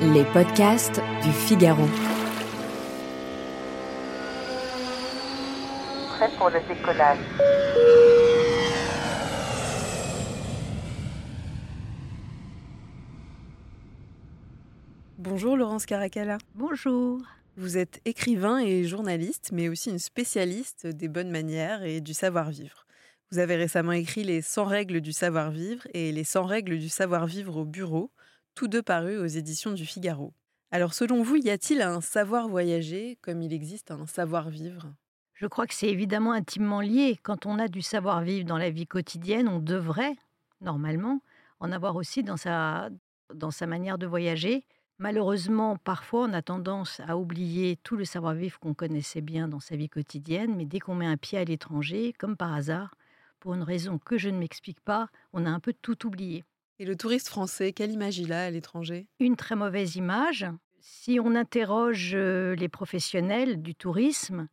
Les podcasts du Figaro. Prêt pour le décollage. Bonjour Laurence Caracalla. Bonjour. Vous êtes écrivain et journaliste, mais aussi une spécialiste des bonnes manières et du savoir-vivre. Vous avez récemment écrit Les 100 règles du savoir-vivre et Les 100 règles du savoir-vivre au bureau, tous deux parus aux éditions du Figaro. Alors selon vous, y a-t-il un savoir voyager comme il existe un savoir-vivre? Je crois que c'est évidemment intimement lié. Quand on a du savoir-vivre dans la vie quotidienne, on devrait, normalement, en avoir aussi dans sa, dans sa manière de voyager. Malheureusement, parfois, on a tendance à oublier tout le savoir-vivre qu'on connaissait bien dans sa vie quotidienne, mais dès qu'on met un pied à l'étranger, comme par hasard, pour une raison que je ne m'explique pas, on a un peu tout oublié. Et le touriste français, quelle image il a à l'étranger? Une très mauvaise image. Si on interroge euh, les professionnels du tourisme,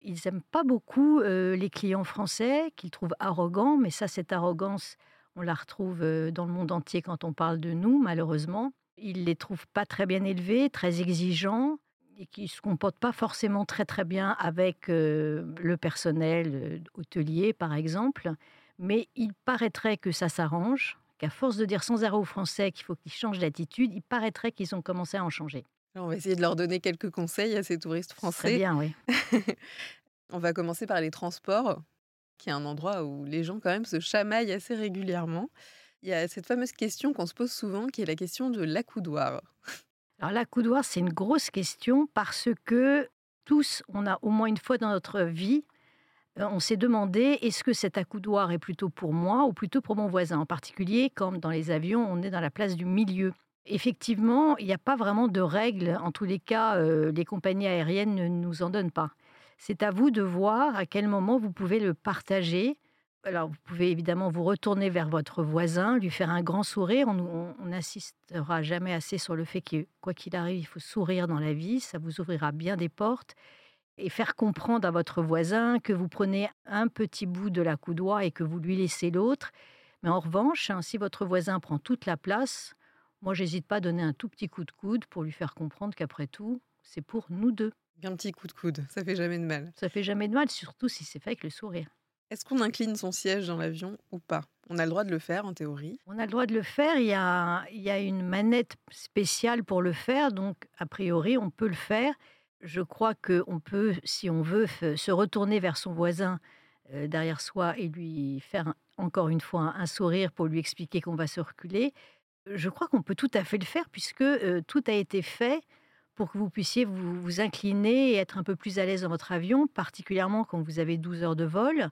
ils n'aiment pas beaucoup euh, les clients français, qu'ils trouvent arrogants, mais ça, cette arrogance, on la retrouve euh, dans le monde entier quand on parle de nous, malheureusement. Ils les trouvent pas très bien élevés, très exigeants, et qui se comportent pas forcément très très bien avec le personnel hôtelier, par exemple. Mais il paraîtrait que ça s'arrange, qu'à force de dire sans arrêt aux Français qu'il faut qu'ils changent d'attitude, il paraîtrait qu'ils ont commencé à en changer. on va essayer de leur donner quelques conseils à ces touristes français. Très bien, oui. on va commencer par les transports, qui est un endroit où les gens quand même se chamaillent assez régulièrement. Il y a cette fameuse question qu'on se pose souvent, qui est la question de l'accoudoir. Alors l'accoudoir, c'est une grosse question parce que tous, on a au moins une fois dans notre vie, on s'est demandé est-ce que cet accoudoir est plutôt pour moi ou plutôt pour mon voisin? En particulier, comme dans les avions, on est dans la place du milieu. Effectivement, il n'y a pas vraiment de règles. En tous les cas, euh, les compagnies aériennes ne nous en donnent pas. C'est à vous de voir à quel moment vous pouvez le partager alors, vous pouvez évidemment vous retourner vers votre voisin, lui faire un grand sourire. On n'insistera jamais assez sur le fait que, quoi qu'il arrive, il faut sourire dans la vie. Ça vous ouvrira bien des portes. Et faire comprendre à votre voisin que vous prenez un petit bout de la coudoir et que vous lui laissez l'autre. Mais en revanche, hein, si votre voisin prend toute la place, moi, j'hésite pas à donner un tout petit coup de coude pour lui faire comprendre qu'après tout, c'est pour nous deux. Un petit coup de coude, ça fait jamais de mal. Ça fait jamais de mal, surtout si c'est fait avec le sourire. Est-ce qu'on incline son siège dans l'avion ou pas? On a le droit de le faire en théorie On a le droit de le faire. Il y a, il y a une manette spéciale pour le faire, donc a priori on peut le faire. Je crois qu'on peut, si on veut, se retourner vers son voisin euh, derrière soi et lui faire encore une fois un, sourire pour lui expliquer qu'on va se reculer. Je crois qu'on peut tout à fait le faire puisque euh, tout a été fait pour que vous puissiez vous, incliner et être un peu plus à l'aise dans votre avion, particulièrement quand vous avez 12 heures de vol.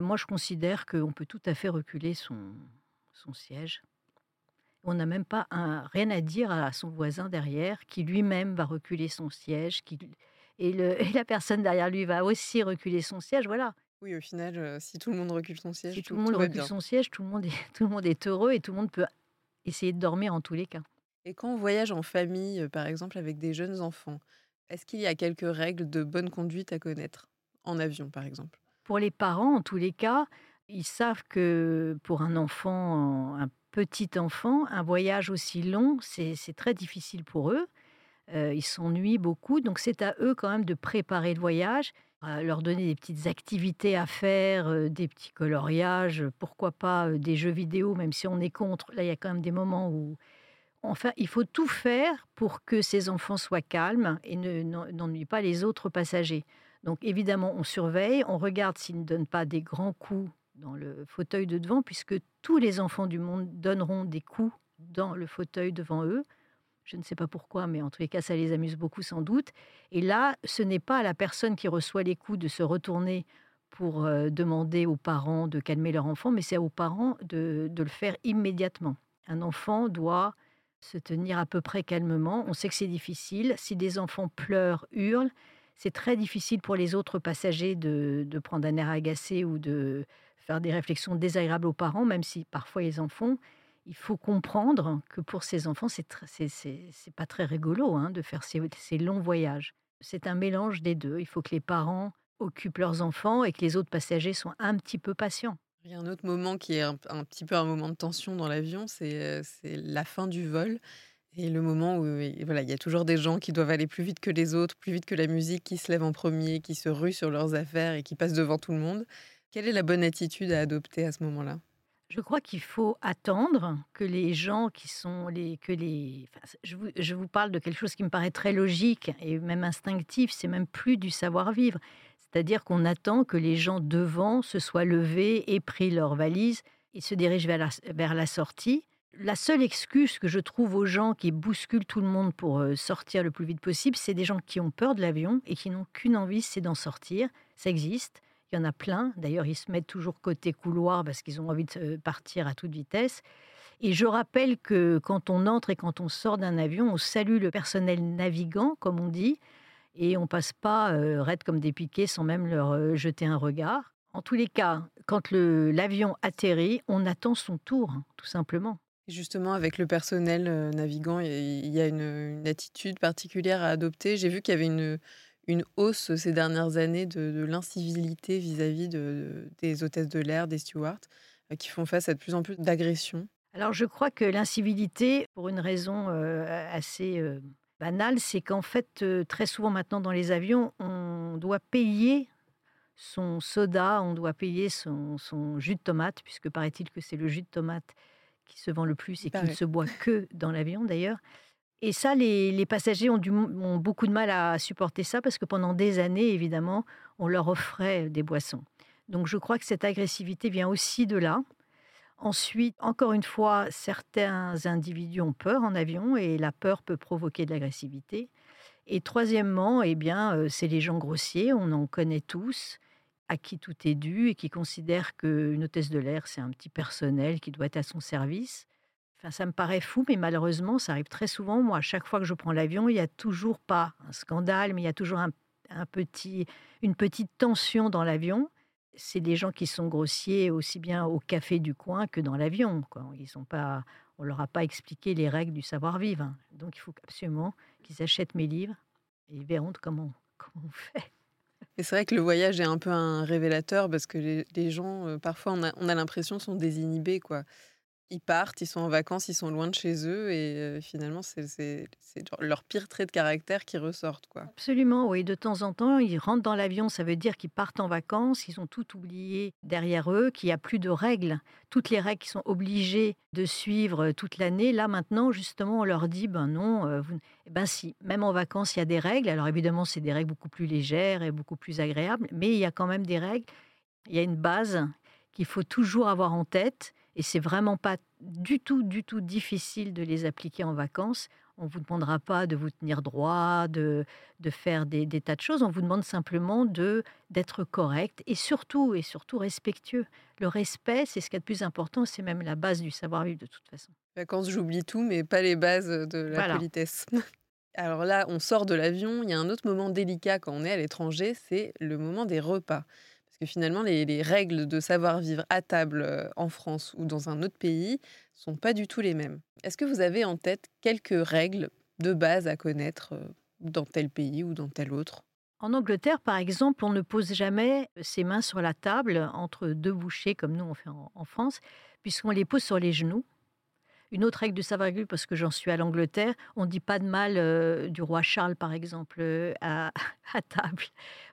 Moi, je considère qu'on peut tout à fait reculer son siège. On n'a même pas un, rien à dire à son voisin derrière, qui lui-même va reculer son siège, qui, et, le, et, la personne derrière lui va aussi reculer son siège. Voilà. Oui, au final, euh, si tout le monde recule son siège, si tout, tout, le monde tout recule bien. son siège, tout le, monde est, tout le monde est heureux et tout le monde peut essayer de dormir en tous les cas. Et quand on voyage en famille, euh, par exemple avec des jeunes enfants, est-ce qu'il y a quelques règles de bonne conduite à connaître? En avion, par exemple? Pour les parents, en tous les cas, ils savent que pour un enfant, un petit enfant, un voyage aussi long, c'est très difficile pour eux. Euh, ils s'ennuient beaucoup, donc c'est à eux quand même de préparer le voyage, leur donner des petites activités à faire, euh, des petits coloriages, pourquoi pas euh, des jeux vidéo, même si on est contre. Là, il y a quand même des moments où... Enfin, il faut tout faire pour que ces enfants soient calmes et n'ennuient pas les autres passagers. Donc évidemment, on surveille, on regarde s'ils ne donnent pas des grands coups dans le fauteuil de devant, puisque tous les enfants du monde donneront des coups dans le fauteuil devant eux. Je ne sais pas pourquoi, mais en tous les cas, ça les amuse beaucoup sans doute. Et là, ce n'est pas à la personne qui reçoit les coups de se retourner pour euh, demander aux parents de calmer leur enfant, mais c'est aux parents de, le faire immédiatement. Un enfant doit se tenir à peu près calmement. On sait que c'est difficile. Si des enfants pleurent, hurlent, c'est très difficile pour les autres passagers de, prendre un air agacé ou de faire des réflexions désagréables aux parents, même si parfois ils en font. Il faut comprendre que pour ces enfants, c'est c'est pas très rigolo hein, de faire ces, ces longs voyages. C'est un mélange des deux. Il faut que les parents occupent leurs enfants et que les autres passagers soient un petit peu patients. Il y a un autre moment qui est un, petit peu un moment de tension dans l'avion, c'est la fin du vol. Et le moment où voilà, il y a toujours des gens qui doivent aller plus vite que les autres, plus vite que la musique, qui se lève en premier, qui se rue sur leurs affaires et qui passe devant tout le monde. Quelle est la bonne attitude à adopter à ce moment-là? Je crois qu'il faut attendre que les gens qui sont les que les je, vous, je vous parle de quelque chose qui me paraît très logique et même instinctif, c'est même plus du savoir-vivre. C'est-à-dire qu'on attend que les gens devant se soient levés et pris leur valise et se dirigent vers la, vers la sortie la seule excuse que je trouve aux gens qui bousculent tout le monde pour euh, sortir le plus vite possible, c'est des gens qui ont peur de l'avion et qui n'ont qu'une envie, c'est d'en sortir. Ça existe. Il y en a plein. D'ailleurs, ils se mettent toujours côté couloir parce qu'ils ont envie de euh, partir à toute vitesse. Et je rappelle que quand on entre et quand on sort d'un avion, on salue le personnel navigant, comme on dit, et on passe pas euh, raide comme des piquets sans même leur jeter un regard. En tous les cas, quand l'avion atterrit, on attend son tour, hein, tout simplement. Justement, avec le personnel euh, navigant, il y a une, attitude particulière à adopter. J'ai vu qu'il y avait une, une hausse ces dernières années de, l'incivilité vis-à-vis de, des hôtesses de l'air, des stewards, euh, qui font face à de plus en plus d'agressions? Alors je crois que l'incivilité, pour une raison euh, assez banale, c'est qu'en fait, très souvent maintenant dans les avions, on doit payer son soda, on doit payer son, son jus de tomate, puisque paraît-il que c'est le jus de tomate qui se vend le plus et qui ne se boit que dans l'avion d'ailleurs. Et ça, les, passagers ont, ont, beaucoup de mal à supporter ça parce que pendant des années, évidemment, on leur offrait des boissons. Donc je crois que cette agressivité vient aussi de là. Ensuite, encore une fois, certains individus ont peur en avion et la peur peut provoquer de l'agressivité. Et troisièmement, eh bien, euh, c'est les gens grossiers, on en connaît tous à qui tout est dû et qui considère qu'une hôtesse de l'air, c'est un petit personnel qui doit être à son service. Enfin, ça me paraît fou, mais malheureusement, ça arrive très souvent. Moi, à chaque fois que je prends l'avion, il n'y a toujours pas un scandale, mais il y a toujours un, petit, une petite tension dans l'avion. C'est des gens qui sont grossiers aussi bien au café du coin que dans l'avion. Ils sont pas, on leur a pas expliqué les règles du savoir-vivre. Hein. Donc, il faut absolument qu'ils achètent mes livres et ils verront comment, comment on fait. Et c'est vrai que le voyage est un peu un révélateur parce que les, gens, euh, parfois, on a, on a l'impression sont désinhibés, quoi ils partent, ils sont en vacances, ils sont loin de chez eux et finalement, c'est leur pire trait de caractère qui ressortent. Quoi. Absolument, oui. De temps en temps, ils rentrent dans l'avion, ça veut dire qu'ils partent en vacances, ils ont tout oublié derrière eux, qu'il n'y a plus de règles. Toutes les règles qui sont obligés de suivre toute l'année, là maintenant, justement, on leur dit, ben non. Eh ben si, même en vacances, il y a des règles. Alors évidemment, c'est des règles beaucoup plus légères et beaucoup plus agréables, mais il y a quand même des règles. Il y a une base qu'il faut toujours avoir en tête et c'est vraiment pas du tout, du tout difficile de les appliquer en vacances. On ne vous demandera pas de vous tenir droit, de, de faire des, des, tas de choses. On vous demande simplement de d'être correct et surtout, et surtout respectueux. Le respect, c'est ce qui est le plus important. C'est même la base du savoir-vivre de toute façon. Vacances, j'oublie tout, mais pas les bases de la politesse. Alors là, on sort de l'avion. Il y a un autre moment délicat quand on est à l'étranger, c'est le moment des repas. Parce que finalement, les, règles de savoir-vivre à table euh, en France ou dans un autre pays sont pas du tout les mêmes. Est-ce que vous avez en tête quelques règles de base à connaître euh, dans tel pays ou dans tel autre? En Angleterre, par exemple, on ne pose jamais ses mains sur la table entre deux bouchées comme nous on fait en, France, puisqu'on les pose sur les genoux. Une autre règle de savoir-vivre, parce que j'en suis à l'Angleterre, on dit pas de mal euh, du roi Charles, par exemple, à, table,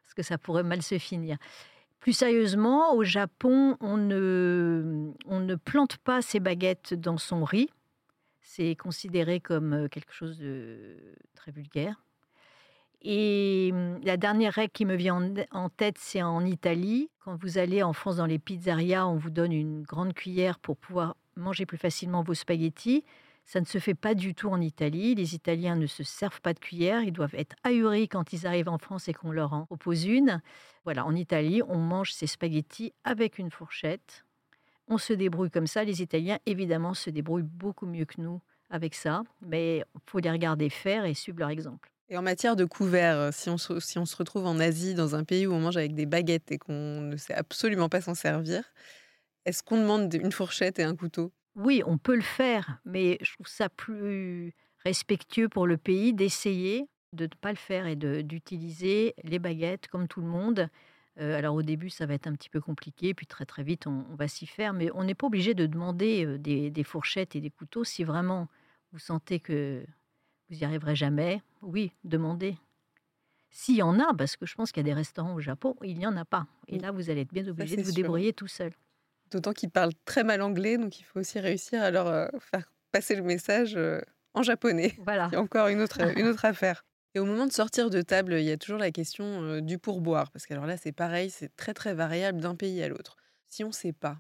parce que ça pourrait mal se finir. Plus sérieusement, au Japon, on ne, on ne plante pas ses baguettes dans son riz. C'est considéré comme euh, quelque chose de très vulgaire. Et hum, la dernière règle qui me vient en tête, c'est en Italie. Quand vous allez en France dans les pizzerias, on vous donne une grande cuillère pour pouvoir manger plus facilement vos spaghettis. Ça ne se fait pas du tout en Italie. Les Italiens ne se servent pas de cuillère. Ils doivent être ahuris quand ils arrivent en France et qu'on leur en propose une. Voilà, en Italie, on mange ses spaghettis avec une fourchette. On se débrouille comme ça. Les Italiens, évidemment, se débrouillent beaucoup mieux que nous avec ça. Mais faut les regarder faire et suivre leur exemple. Et en matière de couvert, si on, se, si on se retrouve en Asie, dans un pays où on mange avec des baguettes et qu'on ne sait absolument pas s'en servir, est-ce qu'on demande une fourchette et un couteau? Oui, on peut le faire, mais je trouve ça plus respectueux pour le pays d'essayer de ne pas le faire et d'utiliser les baguettes comme tout le monde. Euh, alors au début, ça va être un petit peu compliqué, puis très très vite, on, va s'y faire, mais on n'est pas obligé de demander euh, des, fourchettes et des couteaux si vraiment vous sentez que vous n'y arriverez jamais, oui, demandez. S'il y en a, parce que je pense qu'il y a des restaurants au Japon, il n'y en a pas. Et là, vous allez être bien obligé de vous débrouiller tout seul. D'autant qu'ils parlent très mal anglais, donc il faut aussi réussir à leur euh, faire passer le message euh, en japonais. Voilà. C'est encore une autre, une autre affaire. Et au moment de sortir de table, il y a toujours la question euh, du pourboire. Parce que alors là, c'est pareil, c'est très très variable d'un pays à l'autre. Si on ne sait pas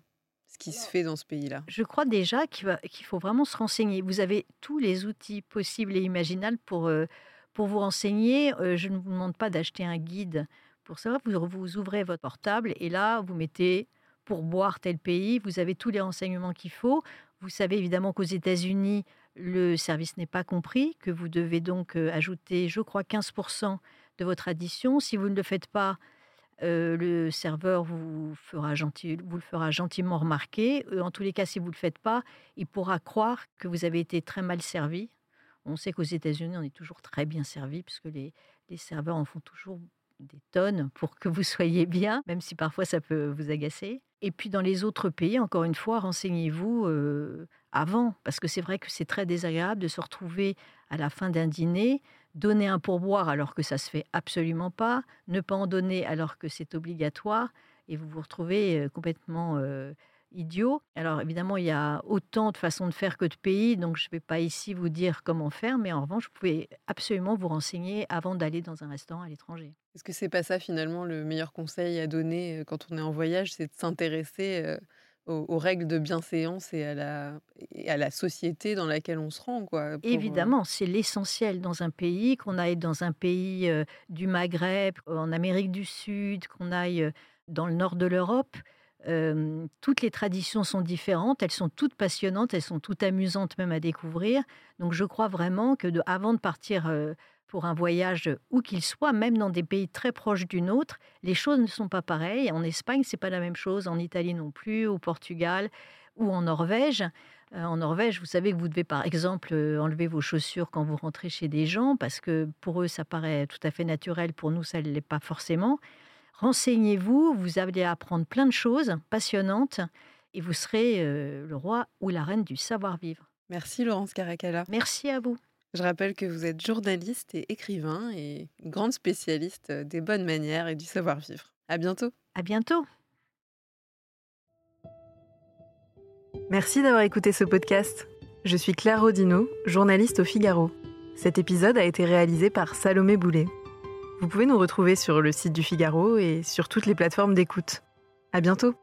ce qui se fait dans ce pays-là. Je crois déjà qu'il faut vraiment se renseigner. Vous avez tous les outils possibles et imaginables pour, pour vous renseigner. Je ne vous demande pas d'acheter un guide pour ça. Vous, vous ouvrez votre portable et là, vous mettez pour boire tel pays. Vous avez tous les renseignements qu'il faut. Vous savez évidemment qu'aux États-Unis, le service n'est pas compris, que vous devez donc euh, ajouter, je crois, 15% de votre addition. Si vous ne le faites pas, euh, le serveur vous, fera le fera gentiment remarquer. Euh, en tous les cas, si vous ne le faites pas, il pourra croire que vous avez été très mal servi. On sait qu'aux États-Unis, on est toujours très bien servi, puisque les, les serveurs en font toujours des tonnes pour que vous soyez bien, même si parfois ça peut vous agacer. Et puis dans les autres pays, encore une fois, renseignez-vous avant, parce que c'est vrai que c'est très désagréable de se retrouver à la fin d'un dîner, donner un pourboire alors que ça se fait absolument pas, ne pas en donner alors que c'est obligatoire, et vous vous retrouvez euh, complètement euh, idiot. Alors évidemment, il y a autant de façons de faire que de pays, donc je ne vais pas ici vous dire comment faire, mais en revanche, vous pouvez absolument vous renseigner avant d'aller dans un restaurant à l'étranger. Est-ce que c'est pas ça finalement le meilleur conseil à donner euh, quand on est en voyage, c'est de s'intéresser aux, règles de bienséance et à, la, à la société dans laquelle on se rend. Quoi, euh Évidemment, c'est l'essentiel dans un pays, qu'on aille dans un pays euh, du Maghreb, en Amérique du Sud, qu'on aille euh, dans le nord de l'Europe. Toutes les traditions sont différentes, elles sont toutes passionnantes, elles sont toutes amusantes même à découvrir. Donc je crois vraiment que avant de partir pour un voyage où qu'il soit, même dans des pays très proches du nôtre, les choses ne sont pas pareilles. En Espagne, c'est pas la même chose, en Italie non plus, au Portugal ou en Norvège. En Norvège, vous savez que vous devez par exemple enlever vos chaussures quand vous rentrez chez des gens parce que pour eux ça paraît tout à fait naturel, pour nous ça ne l'est pas forcément. Renseignez-vous, vous allez apprendre plein de choses passionnantes et vous serez euh, le roi ou la reine du savoir-vivre. Merci Laurence Caracalla. Merci à vous. Je rappelle que vous êtes journaliste et écrivain et grande spécialiste des bonnes manières et du savoir-vivre. À bientôt. À bientôt. Merci d'avoir écouté ce podcast. Je suis Claire Rodino, journaliste au Figaro. Cet épisode a été réalisé par Salomé Boulet. Vous pouvez nous retrouver sur le site du Figaro et sur toutes les plateformes d'écoute. À bientôt.